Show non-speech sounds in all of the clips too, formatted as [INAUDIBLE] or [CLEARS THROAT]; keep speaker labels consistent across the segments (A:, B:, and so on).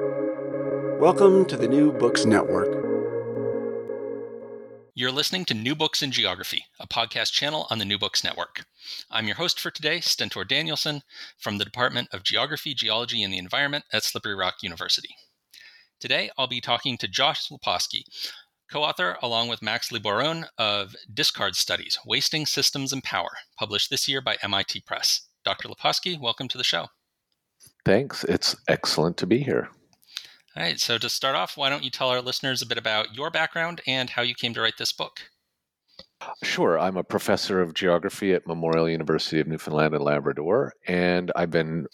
A: Welcome to the New Books Network.
B: You're listening to New Books in Geography, a podcast channel on the New Books Network. I'm your host for today, Stentor Danielson, from the Department of Geography, Geology, and the Environment at Slippery Rock University. Today, I'll be talking to Josh Lepawsky, co author, along with Max Liboiron, of Discard Studies Wasting Systems and Power, published this year by MIT Press. Dr. Lepawsky, welcome to the show.
C: Thanks. It's excellent to be here.
B: All right. So, to start off, why don't you tell our listeners a bit about your background and how you came to write this book?
C: Sure. I'm a professor of geography at Memorial University of Newfoundland and Labrador, and I've been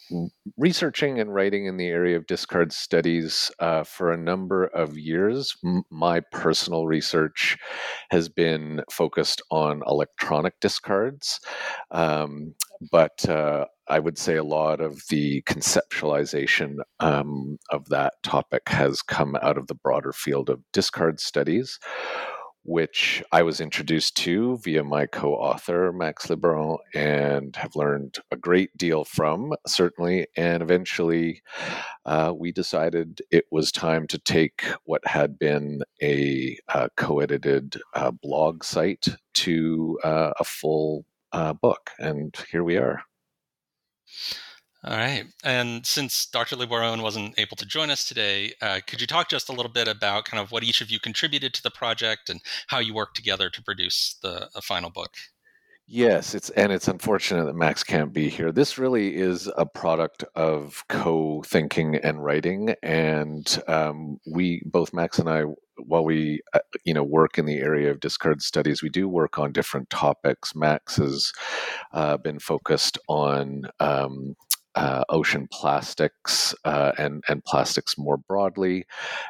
C: researching and writing in the area of discard studies uh, for a number of years. M- my personal research has been focused on electronic discards, um, but uh, I would say a lot of the conceptualization um, of that topic has come out of the broader field of discard studies which I was introduced to via my co author, Max Liboiron, and have learned a great deal from, certainly. And eventually, uh, we decided it was time to take what had been a uh, co edited uh, blog site to uh, a full uh, book. And here we are.
B: All right. And since Dr. Liboiron wasn't able to join us today, uh, could you talk just a little bit about kind of what each of you contributed to the project and how you worked together to produce the final book?
C: Yes, it's and it's unfortunate that Max can't be here. This really is a product of co-thinking and writing, and um, we both Max and I, while we uh, you know work in the area of discard studies, we do work on different topics. Max has uh, been focused on um, uh, ocean plastics uh, and and plastics more broadly,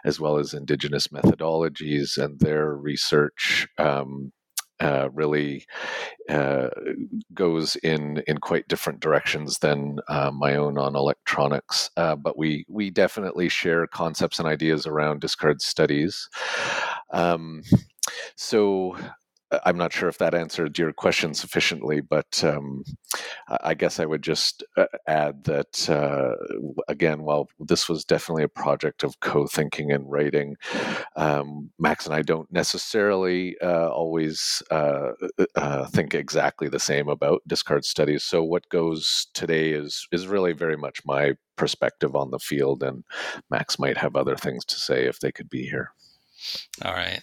C: as well as indigenous methodologies and their research. Um, uh, really uh, goes in in quite different directions than uh, my own on electronics, uh, but we we definitely share concepts and ideas around discard studies. Um, so I'm not sure if that answered your question sufficiently, but um, I guess I would just uh, add that, uh, again, while this was definitely a project of co thinking and writing, um, Max and I don't necessarily uh, always uh, uh, think exactly the same about discard studies. So, what goes today is, is really very much my perspective on the field, and Max might have other things to say if they could be here.
B: All right.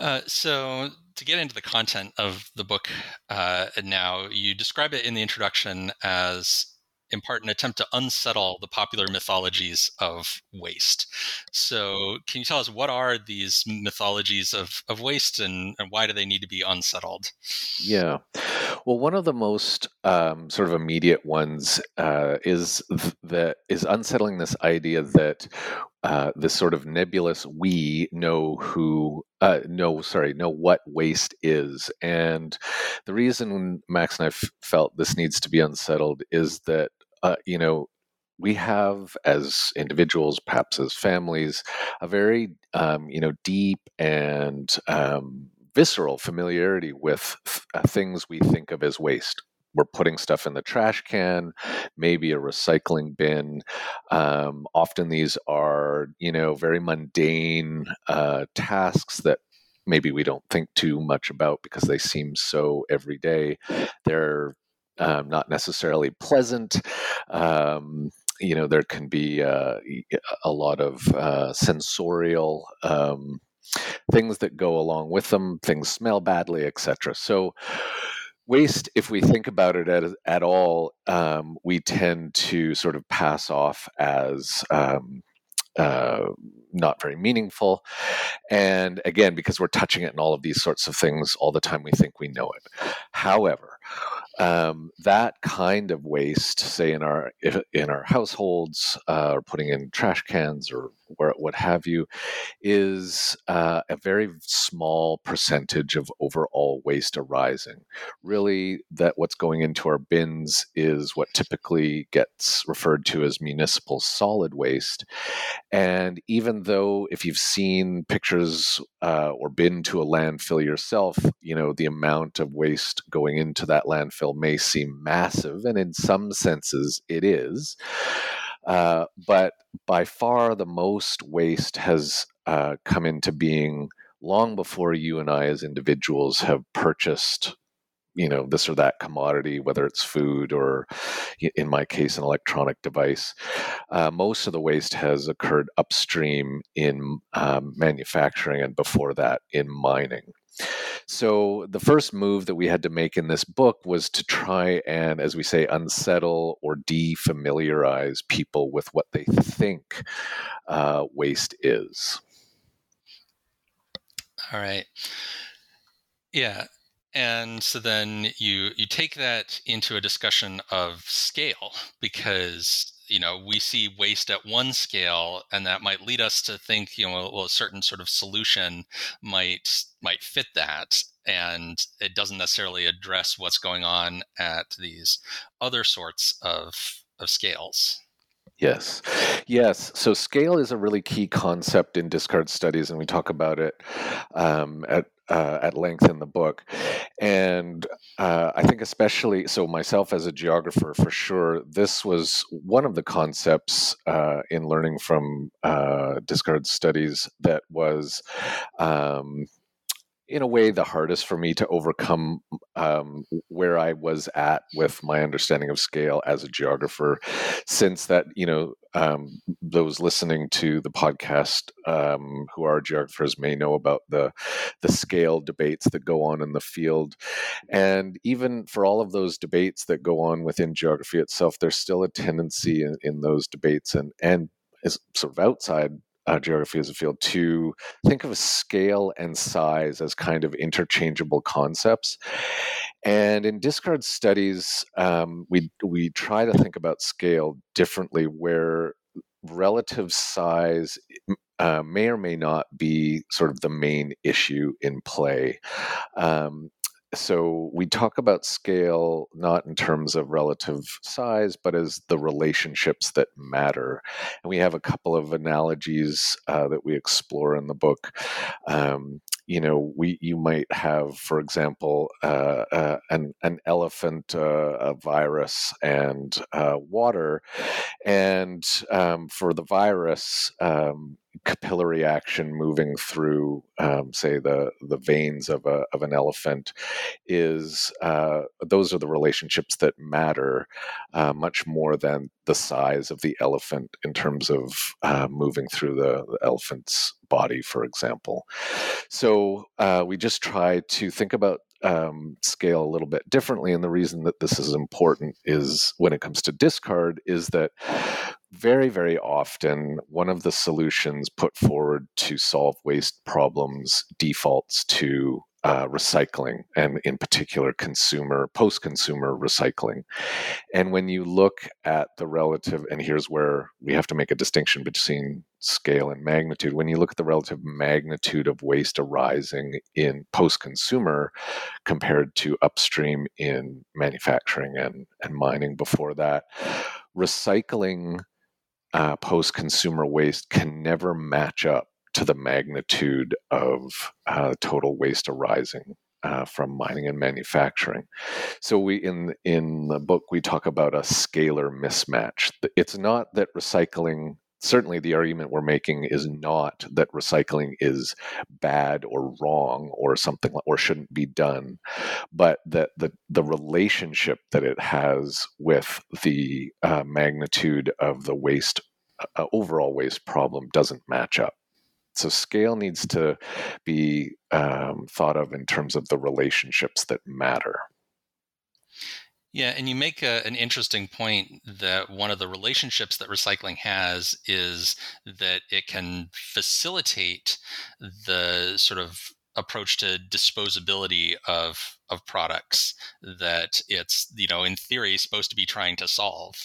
B: Uh, so to get into the content of the book uh, now, you describe it in the introduction as in part an attempt to unsettle the popular mythologies of waste. So, can you tell us what are these mythologies of, of waste and, and why do they need to be unsettled?
C: Yeah. Well, one of the most um, sort of immediate ones uh, is th- that is unsettling this idea that uh, this sort of nebulous we know who uh, know sorry know what waste is and the reason max and I f- felt this needs to be unsettled is that uh, you know we have as individuals perhaps as families a very um, you know deep and um, visceral familiarity with th- uh, things we think of as waste we're putting stuff in the trash can, maybe a recycling bin. Um, often these are, you know, very mundane uh, tasks that maybe we don't think too much about because they seem so everyday. They're um, not necessarily pleasant. Um, you know, there can be uh, a lot of uh, sensorial um, things that go along with them. Things smell badly, etc. So waste if we think about it at, at all um, we tend to sort of pass off as um, uh, not very meaningful. And again because we're touching it in all of these sorts of things all the time we think we know it. However um, that kind of waste, say in our in our households, uh, or putting in trash cans or where, what have you, is uh, a very small percentage of overall waste arising. Really, that what's going into our bins is what typically gets referred to as municipal solid waste. And even though, if you've seen pictures uh, or been to a landfill yourself, you know the amount of waste going into that landfill may seem massive, and in some senses it is. Uh, but by far, the most waste has uh, come into being long before you and I, as individuals, have purchased you know this or that commodity whether it's food or in my case an electronic device uh, most of the waste has occurred upstream in um, manufacturing and before that in mining so the first move that we had to make in this book was to try and as we say unsettle or defamiliarize people with what they think uh, waste is.
B: All right. Yeah and so then you you take that into a discussion of scale because you know we see waste at one scale and that might lead us to think you know well a certain sort of solution might might fit that and it doesn't necessarily address what's going on at these other sorts of of scales
C: Yes. Yes. So scale is a really key concept in discard studies, and we talk about it um, at uh, at length in the book. And uh, I think, especially so, myself as a geographer, for sure, this was one of the concepts uh, in learning from uh, discard studies that was. Um, in a way the hardest for me to overcome um, where I was at with my understanding of scale as a geographer, since that you know um, those listening to the podcast um, who are geographers may know about the the scale debates that go on in the field, and even for all of those debates that go on within geography itself, there's still a tendency in, in those debates and and is sort of outside uh, geography as a field to think of scale and size as kind of interchangeable concepts. And in discard studies, um, we we try to think about scale differently, where relative size uh, may or may not be sort of the main issue in play. Um, so we talk about scale not in terms of relative size but as the relationships that matter. And we have a couple of analogies uh, that we explore in the book. Um, you know we you might have for example uh, uh, an, an elephant uh, a virus and uh, water. And um, for the virus um, capillary action moving through, um, say, the the veins of a of an elephant, is uh, those are the relationships that matter uh, much more than the size of the elephant in terms of uh, moving through the, the, elephant's body, for example. So uh, we just try to think about um, scale a little bit differently. And the reason that this is important is when it comes to discard, is that very, very often one of the solutions put forward to solve waste problems defaults to uh, recycling and in particular consumer post-consumer recycling. And when you look at the relative and here's where we have to make a distinction between scale and magnitude when you look at the relative magnitude of waste arising in post-consumer compared to upstream in manufacturing and, and mining before that recycling uh, post-consumer waste can never match up to the magnitude of uh, total waste arising uh, from mining and manufacturing. So we in in the book we talk about a scalar mismatch. It's not that recycling certainly the argument we're making is not that recycling is bad or wrong or something or shouldn't be done but that the the relationship that it has with the uh, magnitude of the waste uh, overall waste problem doesn't match up so scale needs to be um, thought of in terms of the relationships that matter.
B: Yeah, and you make a, an interesting point that one of the relationships that recycling has is that it can facilitate the sort of approach to disposability of of products that it's you know in theory supposed to be trying to solve.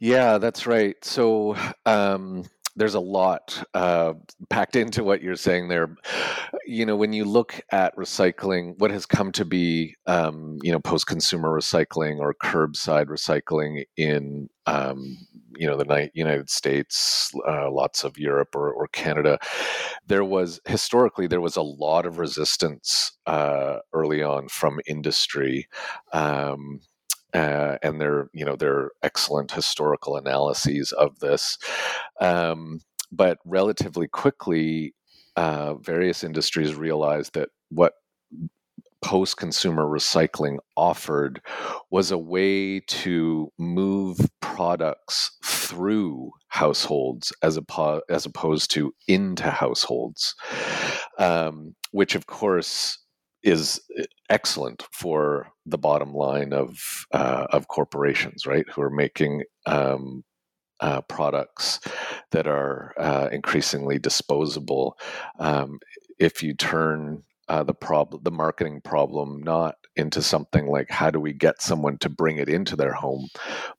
C: Yeah, that's right. So um, there's a lot uh, packed into what you're saying there. You know, when you look at recycling, what has come to be, um, you know, post-consumer recycling or curbside recycling in, um, you know, the United States, uh, lots of Europe or, or, Canada, there was historically there was a lot of resistance uh, early on from industry. Um, uh, and they're you know they're excellent historical analyses of this. Um, but relatively quickly, uh, various industries realized that what post consumer recycling offered was a way to move products through households as, oppo- as opposed to into households, um, which of course is eh, excellent for the bottom line of uh, of corporations, right? Who are making um, uh, products that are uh, increasingly disposable. Um, if you turn uh, the problem, the marketing problem, not into something like how do we get someone to bring it into their home,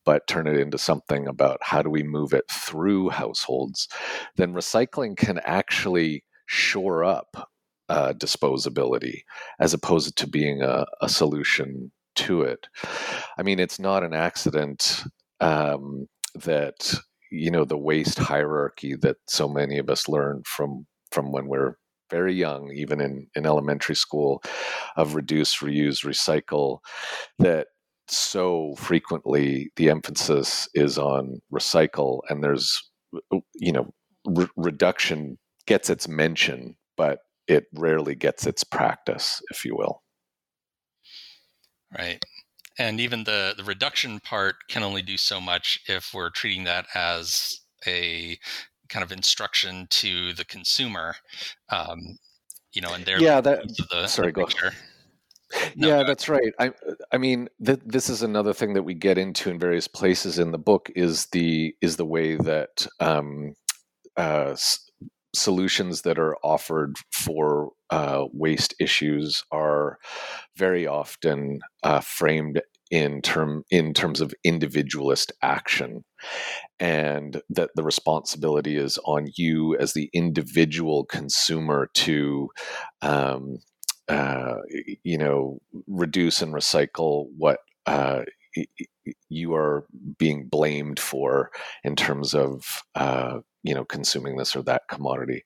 C: but turn it into something about how do we move it through households, then recycling can actually shore up uh, disposability as opposed to being a, a, solution to it. I mean, it's not an accident um, that you know the waste hierarchy that so many of us learn from from when we're very young, even in, in elementary school, of reduce, reuse, recycle, that so frequently the emphasis is on recycle, and there's, you know, re- reduction gets its mention, but it rarely gets its practice, if you will.
B: Right. And even the, the reduction part can only do so much if we're treating that as a kind of instruction to the consumer, um, you know, and their
C: yeah, that the, sorry,
B: the
C: go. No, yeah, that's right. I, I mean, th- this is another thing that we get into in various places in the book is the is the way that um, uh, solutions that are offered for uh, waste issues are very often uh, framed in term in terms of individualist action and that the responsibility is on you as the individual consumer to um, uh, you know reduce and recycle what uh, you are being blamed for in terms of uh, you know consuming this or that commodity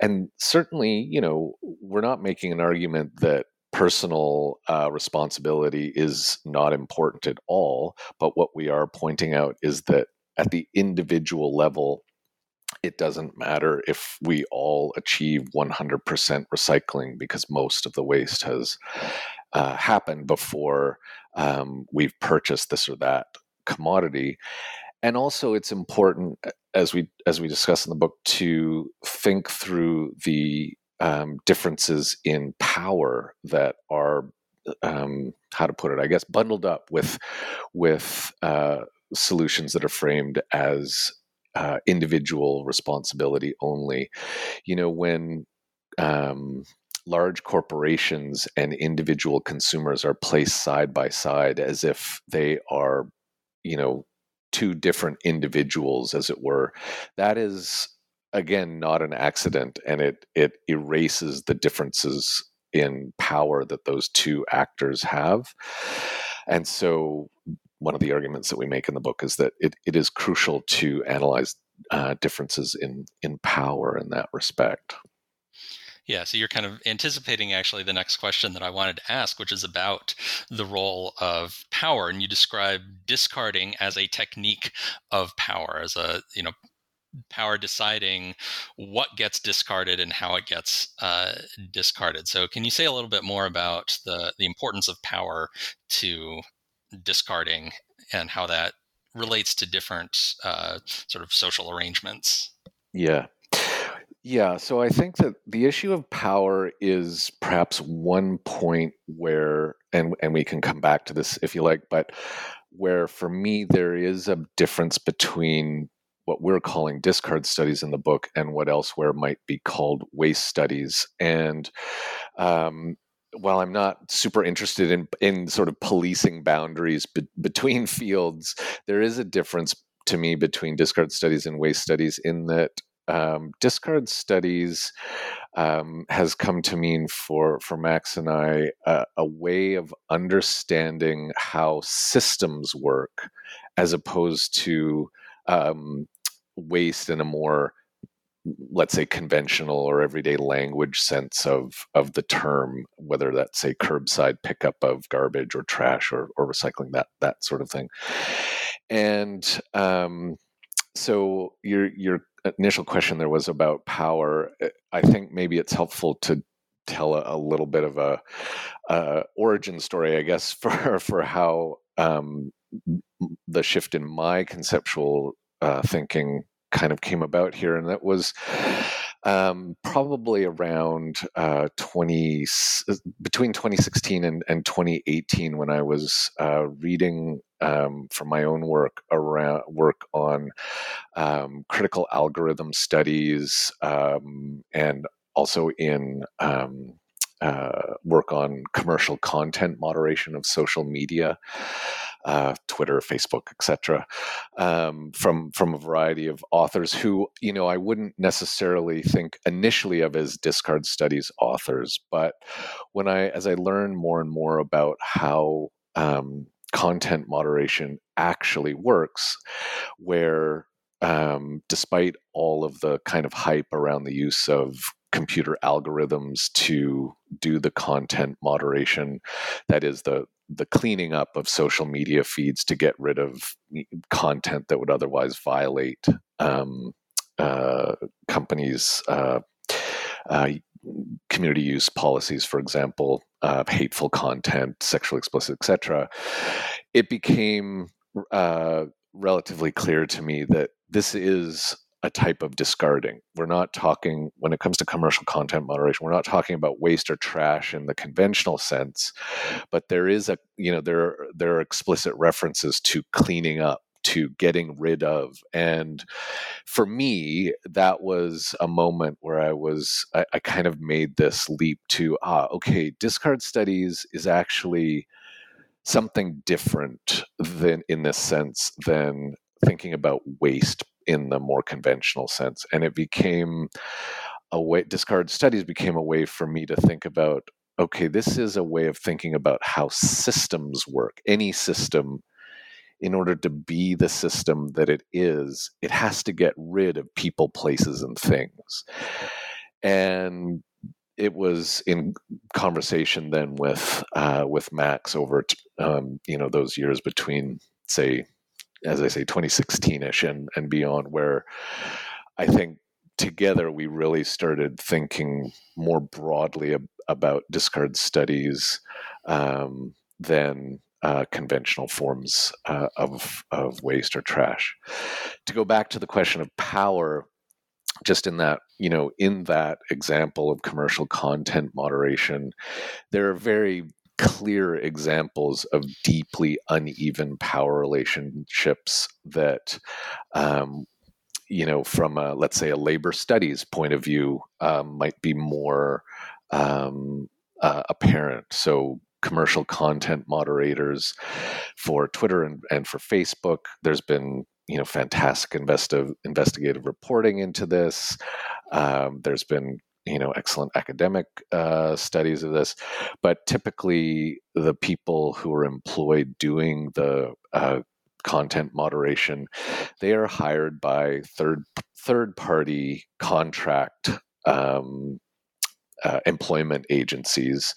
C: and certainly you know we're not making an argument that personal uh, responsibility is not important at all. But what we are pointing out is that at the individual level, it doesn't matter if we all achieve 100% recycling because most of the waste has uh, happened before um, we've purchased this or that commodity and also it's important as we as we discuss in the book to think through the um, differences in power that are um, how to put it i guess bundled up with with uh, solutions that are framed as uh, individual responsibility only. You know when um, large corporations and individual consumers are placed side by side as if they are you know two different individuals as it were. That is again not an accident and it it erases the differences in power that those two actors have. And so one of the arguments that we make in the book is that it, it is crucial to analyze uh, differences in in power in that respect
B: yeah, so you're kind of anticipating actually the next question that I wanted to ask, which is about the role of power. And you describe discarding as a technique of power, as a, you know, power deciding what gets discarded and how it gets uh, discarded. So, can you say a little bit more about the the importance of power to discarding and how that relates to different uh, sort of social arrangements?
C: Yeah. Yeah, so I think that the issue of power is perhaps one point where, and and we can come back to this if you like, but where for me there is a difference between what we're calling discard studies in the book and what elsewhere might be called waste studies. And um, while I'm not super interested in in sort of policing boundaries be- between [LAUGHS] fields, there is a difference to me between discard studies and waste studies in that um, discard studies um, has come to mean for for Max and I uh, a way of understanding how systems work, as opposed to um, waste in a more let's say conventional or everyday language sense of of the term whether that's say curbside pickup of garbage or trash or, or recycling that that sort of thing. And um, so your your initial question there was about power. I think maybe it's helpful to tell a, a little bit of a, origin story i guess [LAUGHS] for for how um, the shift in my conceptual uh, thinking kind of came about here, and that was um, probably around uh, 20 between 2016 and, and 2018 when I was uh, reading um, from my own work around work on um, critical algorithm studies um, and also in um, uh, work on commercial content moderation of social media, uh, Twitter, Facebook, etc., um, from from a variety of authors who you know I wouldn't necessarily think initially of as discard studies authors, but when I as I learn more and more about how um, content moderation actually works, where um, despite all of the kind of hype around the use of computer algorithms to do the content moderation. That is the the cleaning up of social media feeds to get rid of content that would otherwise violate um, uh, companies uh, uh, community use policies for example hateful content sexually explicit etc it became uh, relatively clear to me that this is a type of discarding. We're not talking, when it comes to commercial content moderation, we're not talking about waste or trash in the conventional sense, but there is a, you know, there, there are explicit references to cleaning up to getting rid of. And for me, that was a moment where I was, I, I, kind of made this leap to, ah, okay, discard studies is actually something different than in this sense than thinking about waste in the more conventional sense. And it became a way, discard studies became a way for me to think about okay, this is a way of thinking about how systems work. Any system, in order to be the system that it is, it has to get rid of people, places, and things. And it was in conversation then with uh, with Max over t- um, you know those years between say as I say, 2016ish and and beyond, where I think together we really started thinking more broadly ab- about discard studies um, than uh, conventional forms uh, of of waste or trash. To go back to the question of power, just in that you know in that example of commercial content moderation, there are very clear examples of deeply uneven power relationships that um, you know from a, let's say a labor studies point of view um, might be more um, uh, apparent. So commercial content moderators for twitter and, and for facebook there's been you know fantastic investi- investigative reporting into this. Um, there's been you know excellent academic uh, studies of this but typically the people who are employed doing the uh, content moderation they are hired by third third party contract um, uh, employment agencies.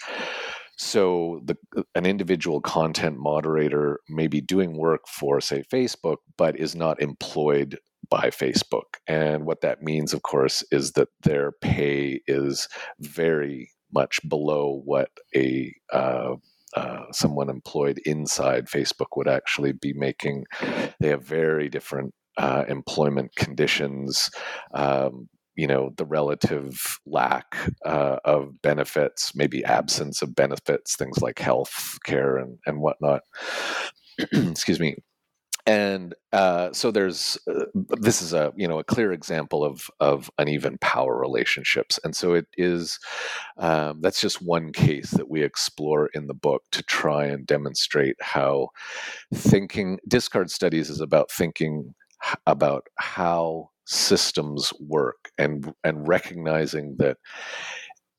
C: So the, an individual content moderator may be doing work for say facebook but is not employed by Facebook. And what that means, of course, is that their pay is very much below what a uh, uh, someone employed inside Facebook would actually be making. They have very different uh, employment conditions. Um, you know the relative lack uh, of benefits, maybe absence of benefits, things like health care and and whatnot. [CLEARS THROAT] Excuse me and uh, so there's uh, this is a you know a clear example of of uneven power relationships. And so it is um, that's just one case that we explore in the book to try and demonstrate how thinking discard studies is about thinking about how systems work and and recognizing that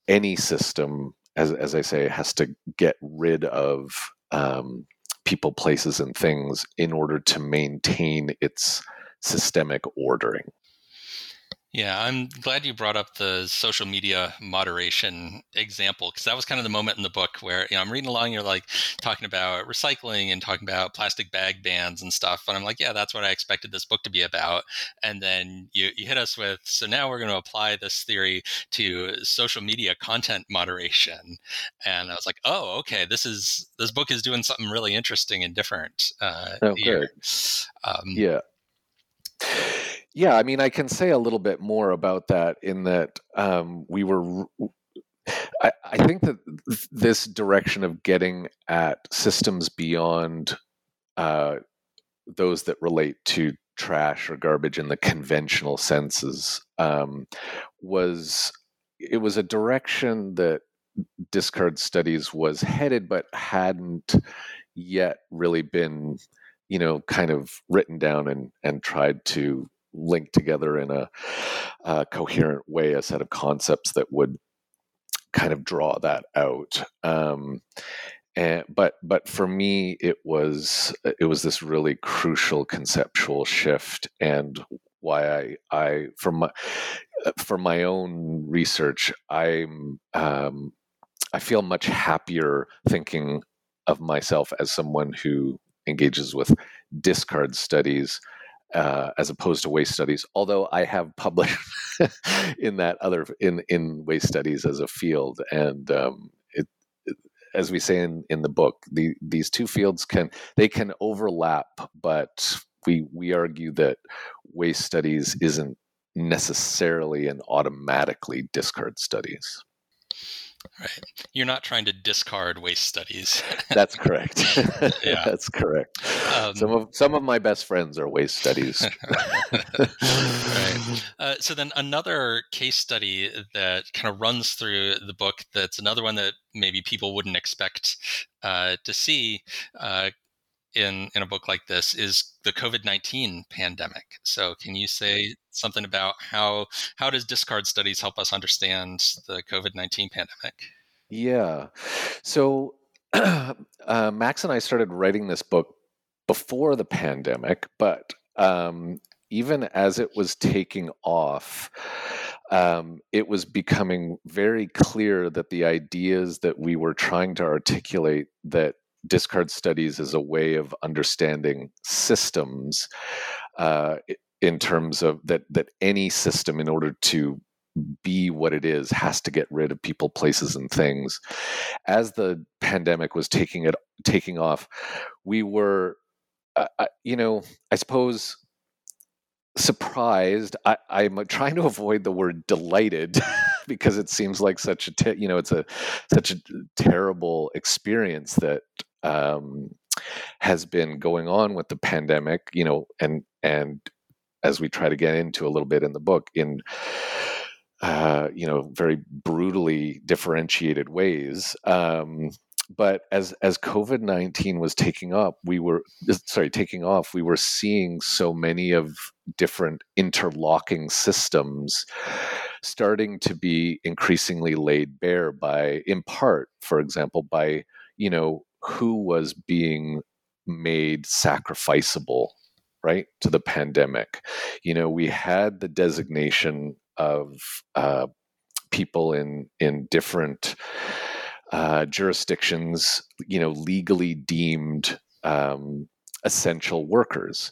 C: any system as, as i say has to get rid of um, people, places, and things in order to maintain its systemic ordering.
B: Yeah, I'm glad you brought up the social media moderation example because that was kind of the moment in the book where you know I'm reading along, you're like talking about recycling and talking about plastic bag bans and stuff, and I'm like, yeah, that's what I expected this book to be about. And then you you hit us with, so now we're going to apply this theory to social media content moderation, and I was like, oh, okay, this is this book is doing something really interesting and different. Uh,
C: oh, here. good. Um, yeah. Yeah, I mean, I can say a little bit more about that in that um, we were. I, I think that this direction of getting at systems beyond uh, those that relate to trash or garbage in the conventional senses um, was it was a direction that discard studies was headed but hadn't yet really been you know kind of written down and and tried to link together in a, a, coherent way a set of concepts that would kind of draw that out. Um, and, but but for me, it was it was this really crucial conceptual shift, and why I I for my for my own research, I'm um, I feel much happier thinking of myself as someone who engages with discard studies uh, as opposed to waste studies. Although I have published [LAUGHS] in that other in in waste studies as a field, and um, it, it, as we say in in the book, the, these two fields can they can overlap, but we we argue that waste studies isn't necessarily and automatically discard studies.
B: Right. You're not trying to discard waste studies. [LAUGHS]
C: That's correct. yeah. [LAUGHS] That's correct. Um, some of some of my best friends are waste studies. [LAUGHS]
B: right. Uh, so then another case study that kind of runs through the book. That's another one that maybe people wouldn't expect uh, to see. Uh, in in a book like this is the COVID nineteen pandemic. So, can you say something about how how does discard studies help us understand the COVID nineteen pandemic?
C: Yeah, so [CLEARS THROAT] uh, Max and I started writing this book before the pandemic, but um, even as it was taking off. Um, it was becoming very clear that the ideas that we were trying to articulate that discard studies as a way of understanding systems uh, in terms of that that any system in order to be what it is has to get rid of people places and things. As the pandemic was taking it taking off we were uh, you know i suppose surprised I, i'm trying to avoid the word delighted [LAUGHS] because it seems like such a te- you know it's a such a terrible experience that um, has been going on with the pandemic, you know, and and as we try to get into a little bit in the book, in uh, you know, very brutally differentiated ways. Um, but as as COVID nineteen was taking up, we were [CLEARS THROAT] sorry taking off. We were seeing so many of different interlocking systems starting to be increasingly laid bare by, in part, for example, by you know who was being made sacrificable right to the pandemic. You know we had the designation of uh, people in in different uh, jurisdictions you know legally deemed um, essential workers.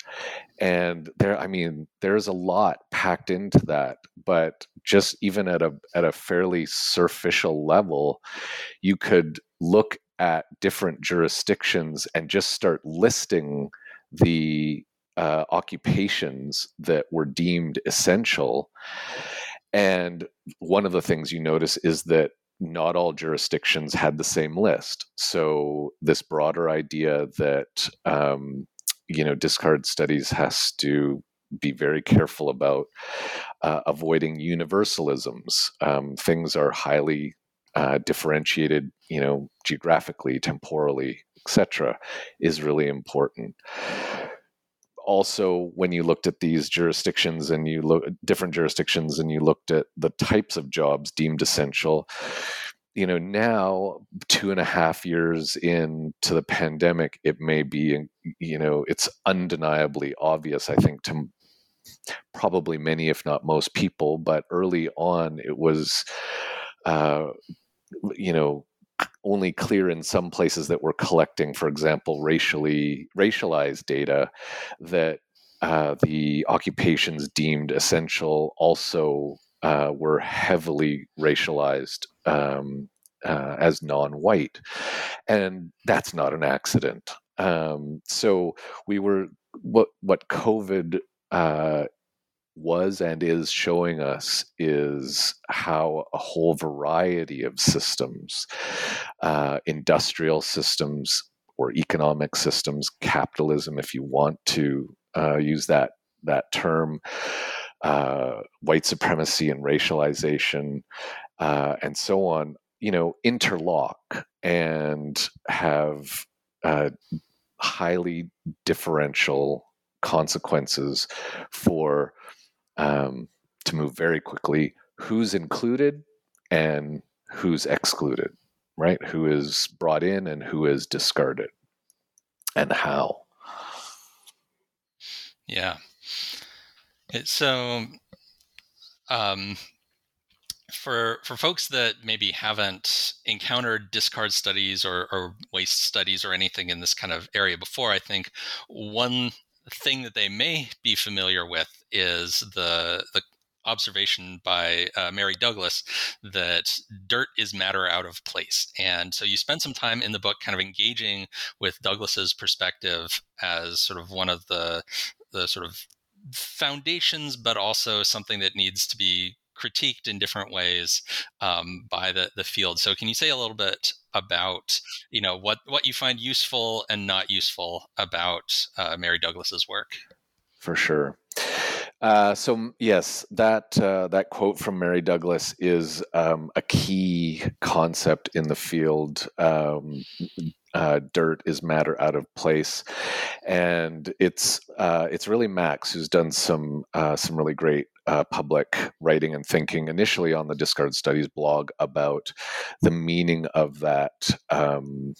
C: And there i mean there's a lot packed into that but just even at a at a fairly superficial level you could look at different jurisdictions and just start listing the uh, occupations that were deemed essential. And one of the things you notice is that not all jurisdictions had the same list. So this broader idea that um, you know discard studies has to be very careful about uh, avoiding universalisms. Um, things are highly uh, differentiated, you know, geographically, temporally, etc., is really important. Also, when you looked at these jurisdictions and you look different jurisdictions and you looked at the types of jobs deemed essential, you know, now two and a half years into the pandemic, it may be, you know, it's undeniably obvious, I think, to probably many, if not most people, but early on it was, uh, you know, only clear in some places that we're collecting, for example, racially racialized data that uh, the occupations deemed essential also uh, were heavily racialized um, uh, as non-white, and that's not an accident. Um, so we were what what COVID uh, was and is showing us is how a whole variety of systems, uh, industrial systems or economic systems, capitalism, if you want to uh, use that that term, uh, white supremacy and racialization, uh, and so on, you know, interlock and have uh, highly differential consequences for um, to move very quickly who's included and who's excluded right? Who is brought in and who is discarded and how.
B: Yeah. It's so um, for for folks that maybe haven't encountered discard studies or, or waste studies or anything in this kind of area before, I think one thing that they may be familiar with is the the observation by uh, Mary Douglas that dirt is matter out of place. And so you spend some time in the book kind of engaging with Douglas's perspective as sort of one of the the sort of foundations, but also something that needs to be critiqued in different ways um, by the, the field. So can you say a little bit about you know what what you find useful and not useful about uh, Mary Douglas's work?
C: For sure. Uh, so yes, that uh, that quote from Mary Douglas is um, a key concept in the field. Um, uh, dirt is matter out of place, and it's uh, it's really Max who's done some uh, some really great uh, public writing and thinking initially on the Discard Studies blog about the meaning of that. Um,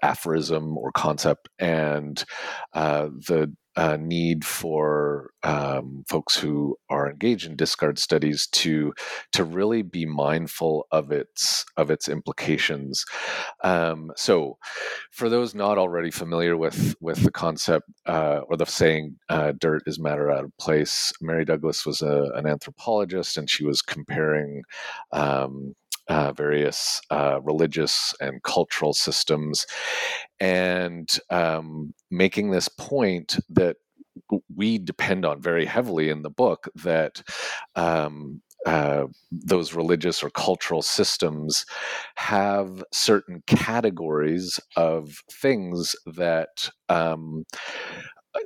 C: aphorism or concept and the uh, need for um, folks who are engaged in discard studies to to really be mindful of its of its implications. Um, so, for those not already familiar with with the concept uh, or the saying uh, "dirt is matter out of place," Mary Douglas was a, an anthropologist, and she was comparing. Um, uh, various uh, religious and cultural systems, and um, making this point that we depend on very heavily in the book that um, uh, those religious or cultural systems have certain categories of things that um,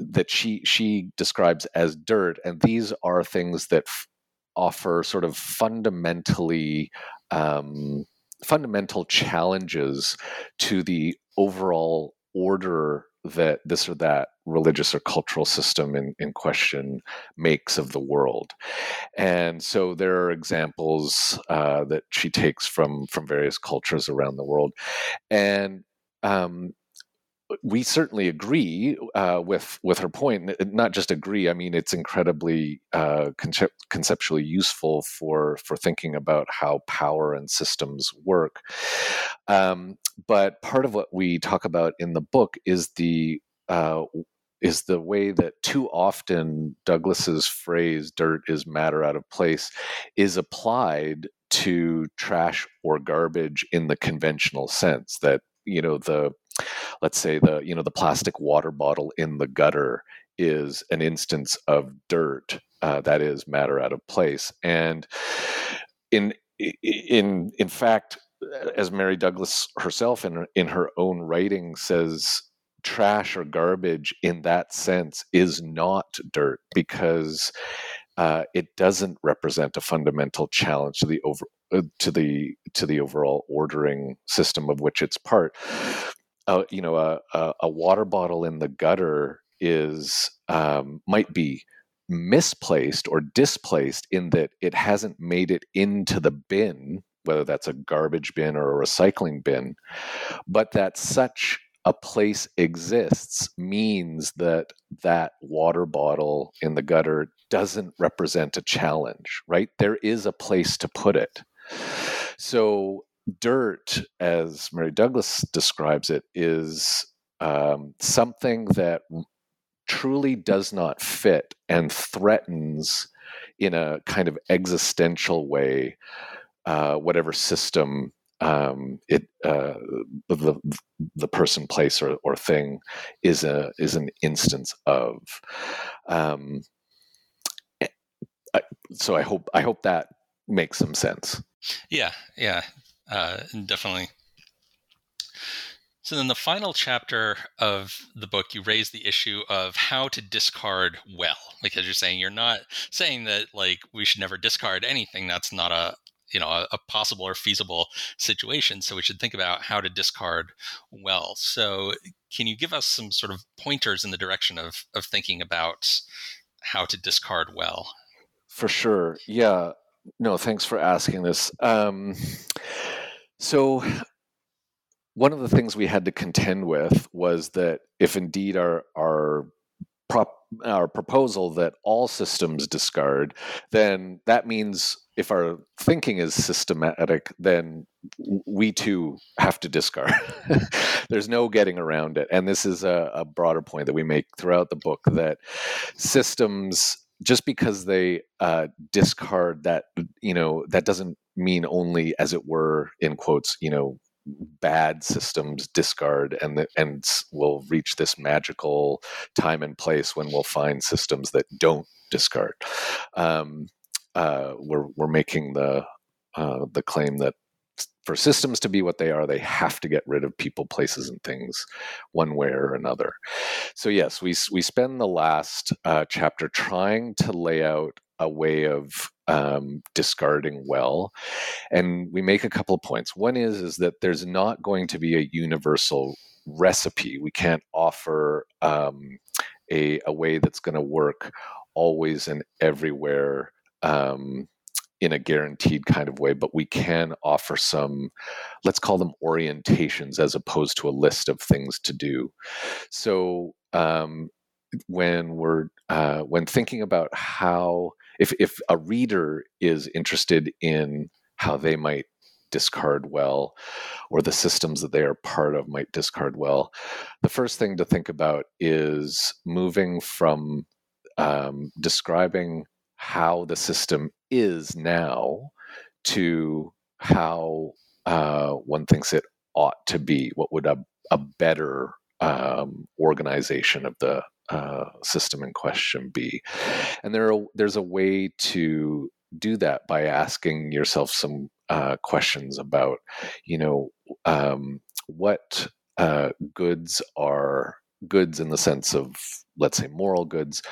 C: that she she describes as dirt, and these are things that f- offer sort of fundamentally um, fundamental challenges to the overall order that this or that religious or cultural system in, in question makes of the world. And so there are examples uh, that she takes from from various cultures around the world. And um, we certainly agree uh, with with her point. Not just agree. I mean, it's incredibly uh, concept- conceptually useful for for thinking about how power and systems work. Um, but part of what we talk about in the book is the uh, is the way that too often Douglas's phrase "dirt is matter out of place" is applied to trash or garbage in the conventional sense that you know the let's say the you know the plastic water bottle in the gutter is an instance of dirt uh, that is matter out of place. And in in in fact as mary douglas herself in in her own writing says trash or garbage in that sense is not dirt because uh, it doesn't represent a fundamental challenge to the over uh, to the to the overall ordering system of which it's part. A you know a, a, a water bottle in the gutter is um, might be misplaced or displaced in that it hasn't made it into the bin whether that's a garbage bin or a recycling bin but that such a place exists means that that water bottle in the gutter doesn't represent a challenge, right? There is a place to put it. So, dirt, as Mary Douglas describes it, is um, something that truly does not fit and threatens in a kind of existential way uh, whatever system um, it uh, the the person, place, or, or thing is a is an instance of. Um, eh, so I hope I hope that makes some sense.
B: Yeah, yeah, uh, definitely. So then, the final chapter of the book, you raise the issue of how to discard well, because you're saying you're not saying that like we should never discard anything. That's not a you know a, a, possible or feasible situation so we should think about how to discard well. So can you give us some sort of pointers in the direction of of thinking about how to discard well?
C: For sure. Yeah. No thanks for asking this. Um, so one of the things we had to contend with was that if indeed our our prop, our proposal that all systems discard, then that means if our thinking is systematic, then we too have to discard. [LAUGHS] There's no getting around it. And this is a, a, broader point that we make throughout the book that systems, just because they uh, discard that, you know, that doesn't mean only, as it were, in quotes, you know, bad systems discard and the, and we'll reach this magical time and place when we'll find systems that don't discard um, uh, we're, we're making the uh, the claim that for systems to be what they are, they have to get rid of people, places, and things one way or another. So, yes, we, we spend the last uh, chapter trying to lay out a way of um, discarding well and we make a couple of points one is is that there's not going to be a universal recipe we can't offer um, a, a way that's going to work always and everywhere um, in a guaranteed kind of way, but we can offer some, let's call them orientations as opposed to a list of things to do. So um, when we're uh, when thinking about how if if a reader is interested in how they might discard well or the systems that they are part of might discard well the first thing to think about is moving from um, describing how the system is now to how uh, one thinks it ought to be what would a, a better um, organization of the uh, system in question be? And there are, there's a way to do that by asking yourself some uh, questions about, you know, um, what uh, goods are goods in the sense of let's say moral goods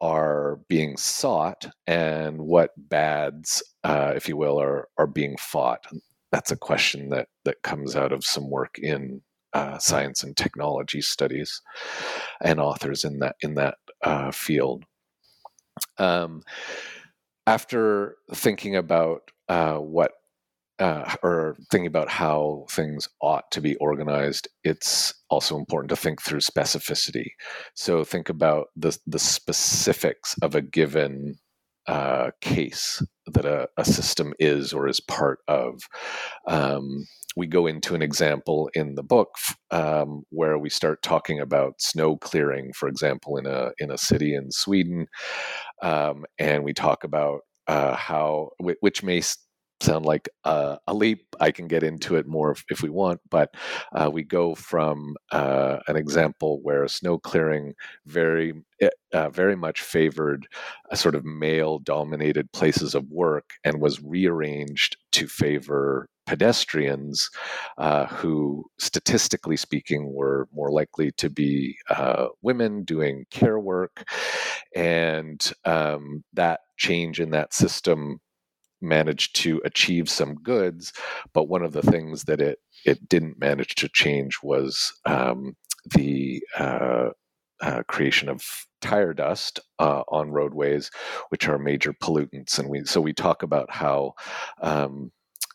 C: are being sought and what bads uh, if you will are are being fought that's a question that that comes out of some work in uh, science and technology studies and authors in that in that uh, field. Um, after thinking about uh, what uh, or thinking about how things ought to be organized, it's also important to think through specificity. So think about the the specifics of a given uh, case that a, a, system is or is part of. Um, we go into an example in the book um, where we start talking about snow clearing, for example, in a in a city in Sweden, um, and we talk about uh, how which may sound like a, a, leap. I can get into it more if, if we want, but uh, we go from uh, an example where snow clearing very eh, uh, very much favored a sort of male dominated places of work and was rearranged to favor pedestrians uh, who, statistically speaking, were more likely to be uh, women doing care work. And um, that change in that system managed to achieve some goods, but one of the things that it it didn't manage to change was um, the uh, uh, creation of tire dust uh, on roadways, which are major pollutants. And we so we talk about how um,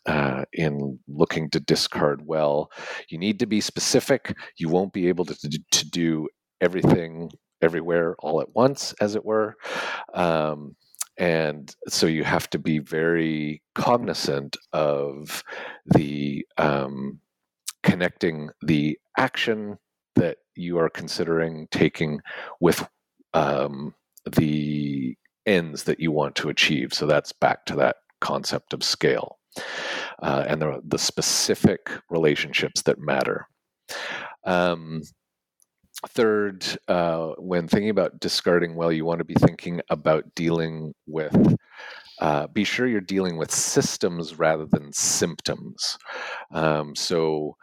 C: uh, in looking to discard well, you need to be specific. You won't be able to, to do everything everywhere all at once, as it were. Um, and so you have to be very cognizant of the um, connecting the action that you are considering taking with um, the ends that you want to achieve. So that's back to that concept of scale uh, and the, the specific relationships that matter. Um, third, uh, when thinking about discarding well, you want to be thinking about dealing with. Uh, be sure you're dealing with systems rather than symptoms. Um, so,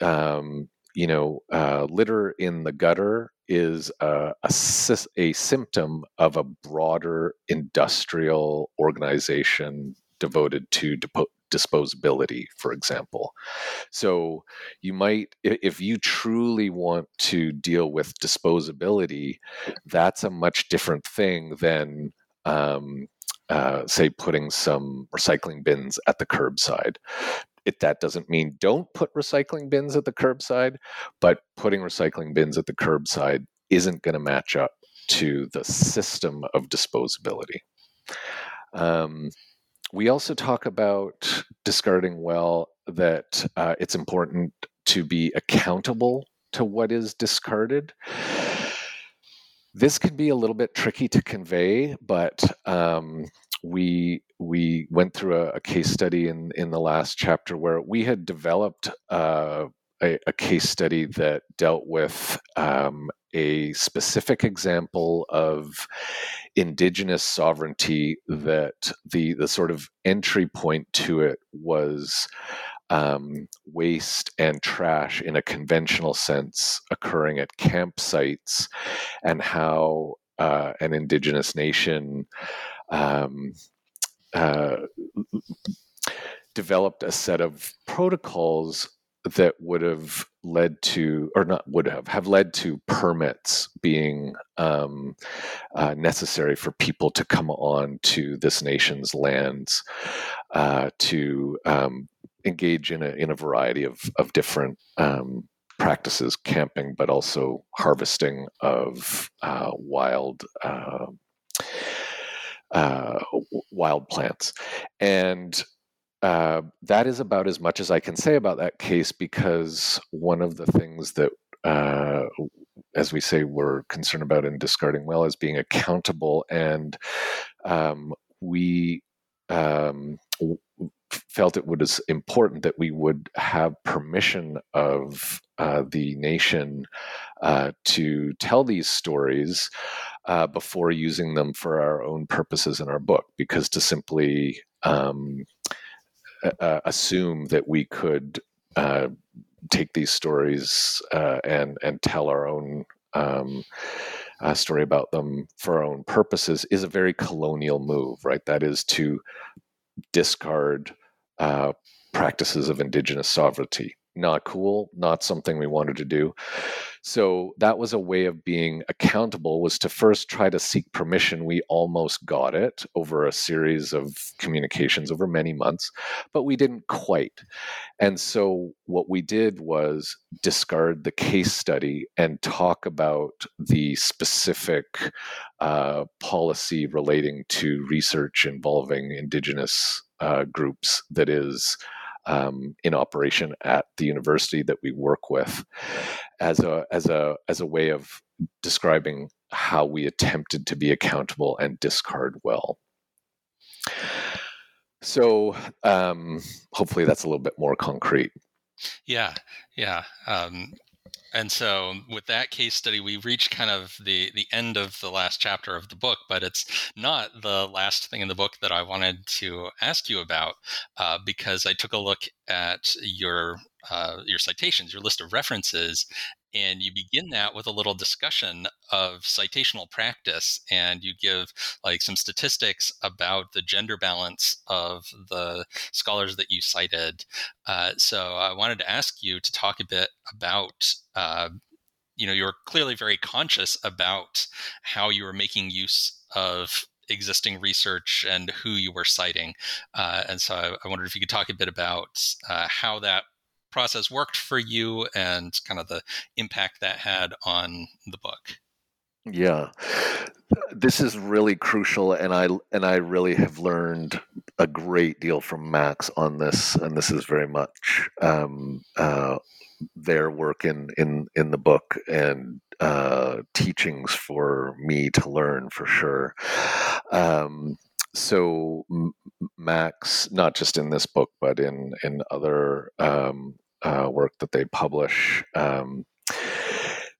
C: um, you know, uh, litter in the gutter is a, a, a, symptom of a broader industrial organization devoted to depo- disposability, for example. So you might, if you truly want to deal with disposability, that's a much different thing than, um, uh, say, putting some recycling bins at the curbside. It, that doesn't mean don't put recycling bins at the curbside, but putting recycling bins at the curbside isn't going to match up to the system of disposability. Um, we also talk about discarding well that uh, it's important to be accountable to what is discarded. This can be a little bit tricky to convey, but um, we we went through a, a, case study in in the last chapter where we had developed uh, a, a, case study that dealt with um, a specific example of indigenous sovereignty that the the sort of entry point to it was um, waste and trash in a conventional sense occurring at campsites and how uh, an indigenous nation um, uh, developed a set of protocols that would have led to, or not would have, have led to permits being um, uh, necessary for people to come on to this nation's lands uh, to um, engage in a in a variety of of different um, practices, camping, but also harvesting of uh, wild. Uh, uh, wild plants, and uh, that is about as much as I can say about that case because one of the things that, uh, as we say, we're concerned about in discarding well is being accountable. And um, we um, felt it was important that we would have permission of uh, the nation uh, to tell these stories uh, before using them for our own purposes in our book, because to simply um, uh, assume that we could uh, take these stories uh, and and tell our own um, uh, story about them for our own purposes is a very colonial move, right? That is to discard uh, practices of indigenous sovereignty not cool, not something we wanted to do. So that was a way of being accountable was to first try to seek permission. We almost got it over a series of communications over many months, but we didn't quite. And so what we did was discard the case study and talk about the specific uh, policy relating to research involving indigenous uh, groups that is um, in operation at the university that we work with as a as a as a way of describing how we attempted to be accountable and discard well. So um, hopefully that's a little bit more concrete.
B: Yeah, yeah. Um, and so, with that case study, we reach kind of the the end of the last chapter of the book, but it's not the last thing in the book that I wanted to ask you about uh, because I took a look at your uh, your citations, your list of references, and you begin that with a little discussion of citational practice and you give like some statistics about the gender balance of the scholars that you cited. Uh, so i wanted to ask you to talk a bit about uh, you know you're clearly very conscious about how you are making use of existing research and who you were citing. Uh, and so I, I, wondered if you could talk a bit about uh, how that process worked for you and kind of the impact that had on the book.
C: Yeah, this is really crucial, and I and I really have learned a great deal from Max on this, and this is very much um, uh, their work in in in the book and uh, teachings for me to learn for sure. Um, so Max, not just in this book, but in in other um, uh, work that they publish. Um,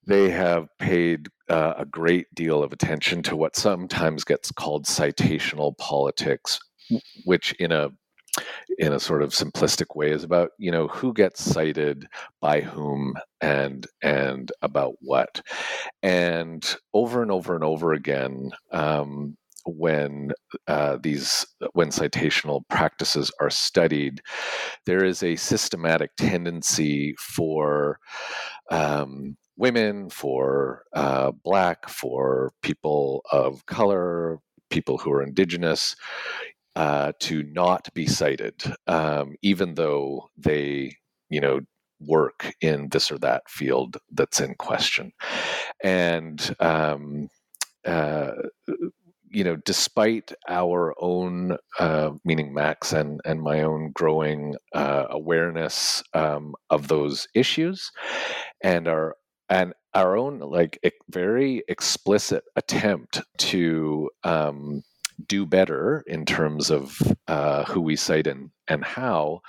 C: they have paid uh, a great deal of attention to what sometimes gets called citational politics, which in a in a sort of simplistic way is about you know who gets cited by whom and and about what. And over and over and over again um, when uh, these when citational practices are studied there is a systematic tendency for um, women, for uh, black, for people of color, people who are indigenous, uh, to not be cited, um, even though they, you know, work in this or that field that's in question. And, um, uh, you know, despite our own, uh, meaning Max and, and my own growing uh, awareness um, of those issues and our and our own like very explicit attempt to um, do better in terms of uh, who we cite and, and how,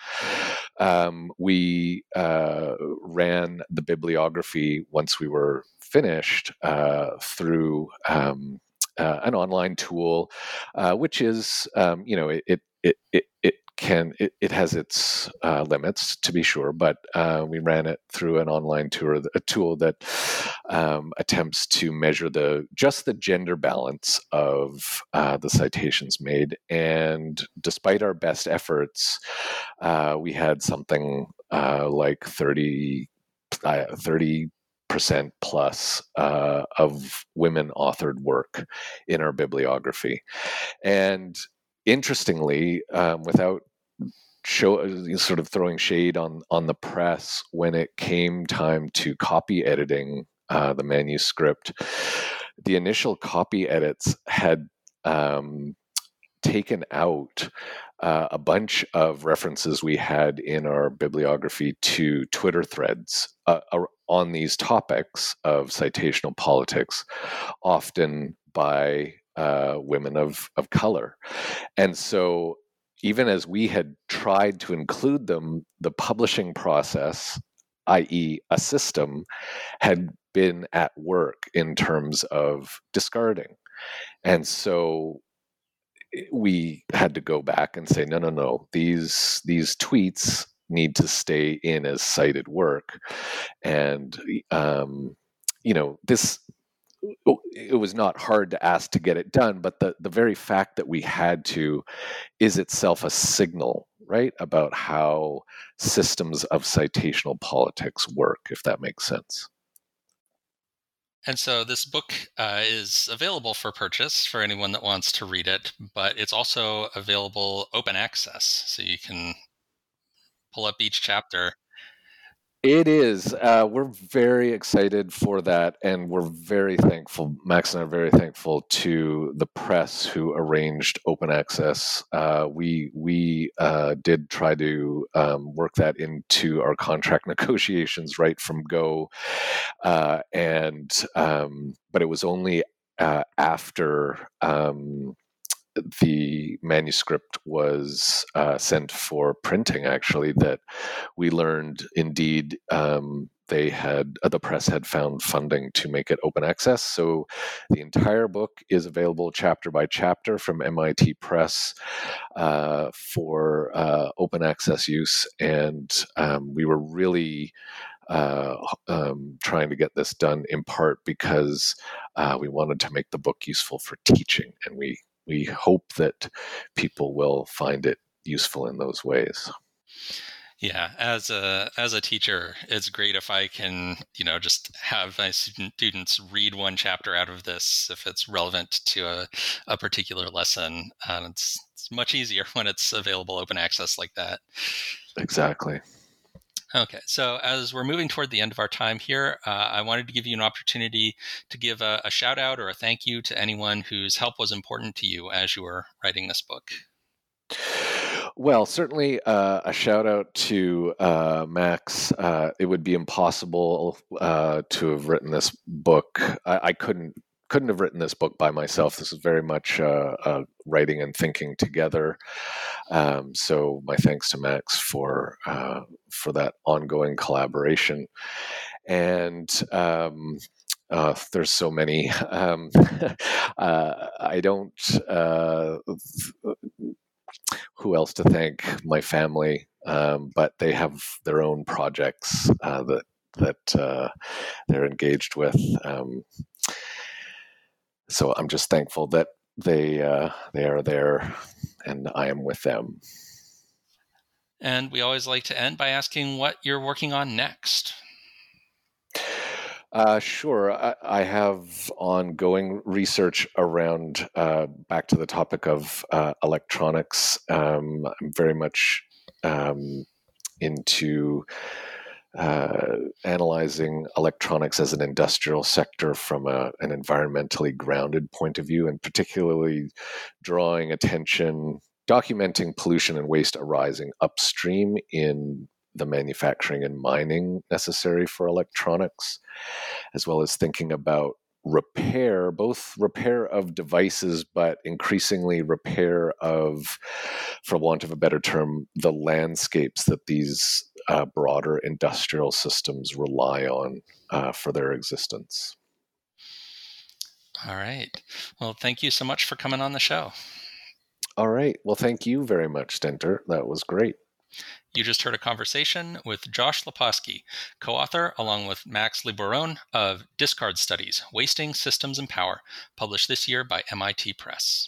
C: um, we uh, ran the bibliography once we were finished uh, through um, uh, an online tool, uh, which is, um, you know, it, it, it, it can it, it has its uh, limits to be sure, but uh, we ran it through an online tour, a tool that um, attempts to measure the just the gender balance of uh, the citations made. And despite our best efforts, uh, we had something uh, like 30, uh, 30 percent plus uh, of women authored work in our bibliography and interestingly, um, without show uh, sort of throwing shade on on the press when it came time to copy editing uh, the manuscript, the initial copy edits had um, taken out uh, a bunch of references we had in our bibliography to Twitter threads uh, on these topics of citational politics, often by uh, women of of color, and so even as we had tried to include them, the publishing process, i.e., a system, had been at work in terms of discarding, and so we had to go back and say, no, no, no, these these tweets need to stay in as cited work, and um, you know this it was not hard to ask to get it done, but the, the very fact that we had to is itself a signal, right, about how systems of citational politics work, if that makes sense.
B: And so this book uh, is available for purchase for anyone that wants to read it, but it's also available open access. So you can pull up each chapter
C: it is. Uh, we're very excited for that, and we're very thankful. Max and I are very thankful to the press who arranged open access. Uh, we we uh, did try to um, work that into our contract [LAUGHS] negotiations right from go, uh, and um, but it was only uh, after. Um, the manuscript was uh, sent for printing, actually, that we learned indeed um, they had uh, the press had found funding to make it open access. So the entire book is available chapter by chapter from MIT Press uh, for uh, open access use, and um, we were really. Uh, um, trying to get this done in part because uh, we wanted to make the book useful for teaching, and we we hope that people will find it useful in those ways.
B: Yeah, as a as a teacher, it's great if I can, you know, just have my students read one chapter out of this if it's relevant to a, a particular lesson. And it's, it's much easier [LAUGHS] when it's available open access like that.
C: Exactly.
B: Okay, so as we're moving toward the end of our time here, uh, I wanted to give you an opportunity to give a, a, shout out or a thank you to anyone whose help was important to you as you were writing this book.
C: Well, certainly uh, a shout out to uh, Max. Uh, it would be impossible uh, to have written this book. I, I, couldn't couldn't have written this book by myself. This is very much uh, writing and thinking together. Um, so my thanks to Max for uh, for that ongoing collaboration. And um, uh, there's so many. [LAUGHS] Um, [LAUGHS] uh, I don't who else to thank? My family, um, but they have their own projects uh, that that uh, they're engaged with. So I'm just thankful that they uh, they are there, and I am with them.
B: And we always like to end by asking what you're working on next.
C: Uh, sure. I, I, have ongoing research around, uh, back to the topic of uh, electronics. Um, I'm very much um, into uh, analyzing electronics as an industrial sector from a, an environmentally grounded point of view, and particularly drawing attention, documenting pollution and waste arising upstream in the manufacturing and mining necessary for electronics, as well as thinking about repair, both repair of devices, but increasingly repair of, for want of a better term, the landscapes that these uh, broader industrial systems rely on uh, for their existence.
B: All right. Well, thank you so much for coming on the show.
C: All right. Well, thank you very much, Stentor. That was great.
B: You just heard a conversation with Josh Lepawsky, co author, along with Max Liboiron, of Discard Studies Wasting Systems and Power, published this year by MIT Press.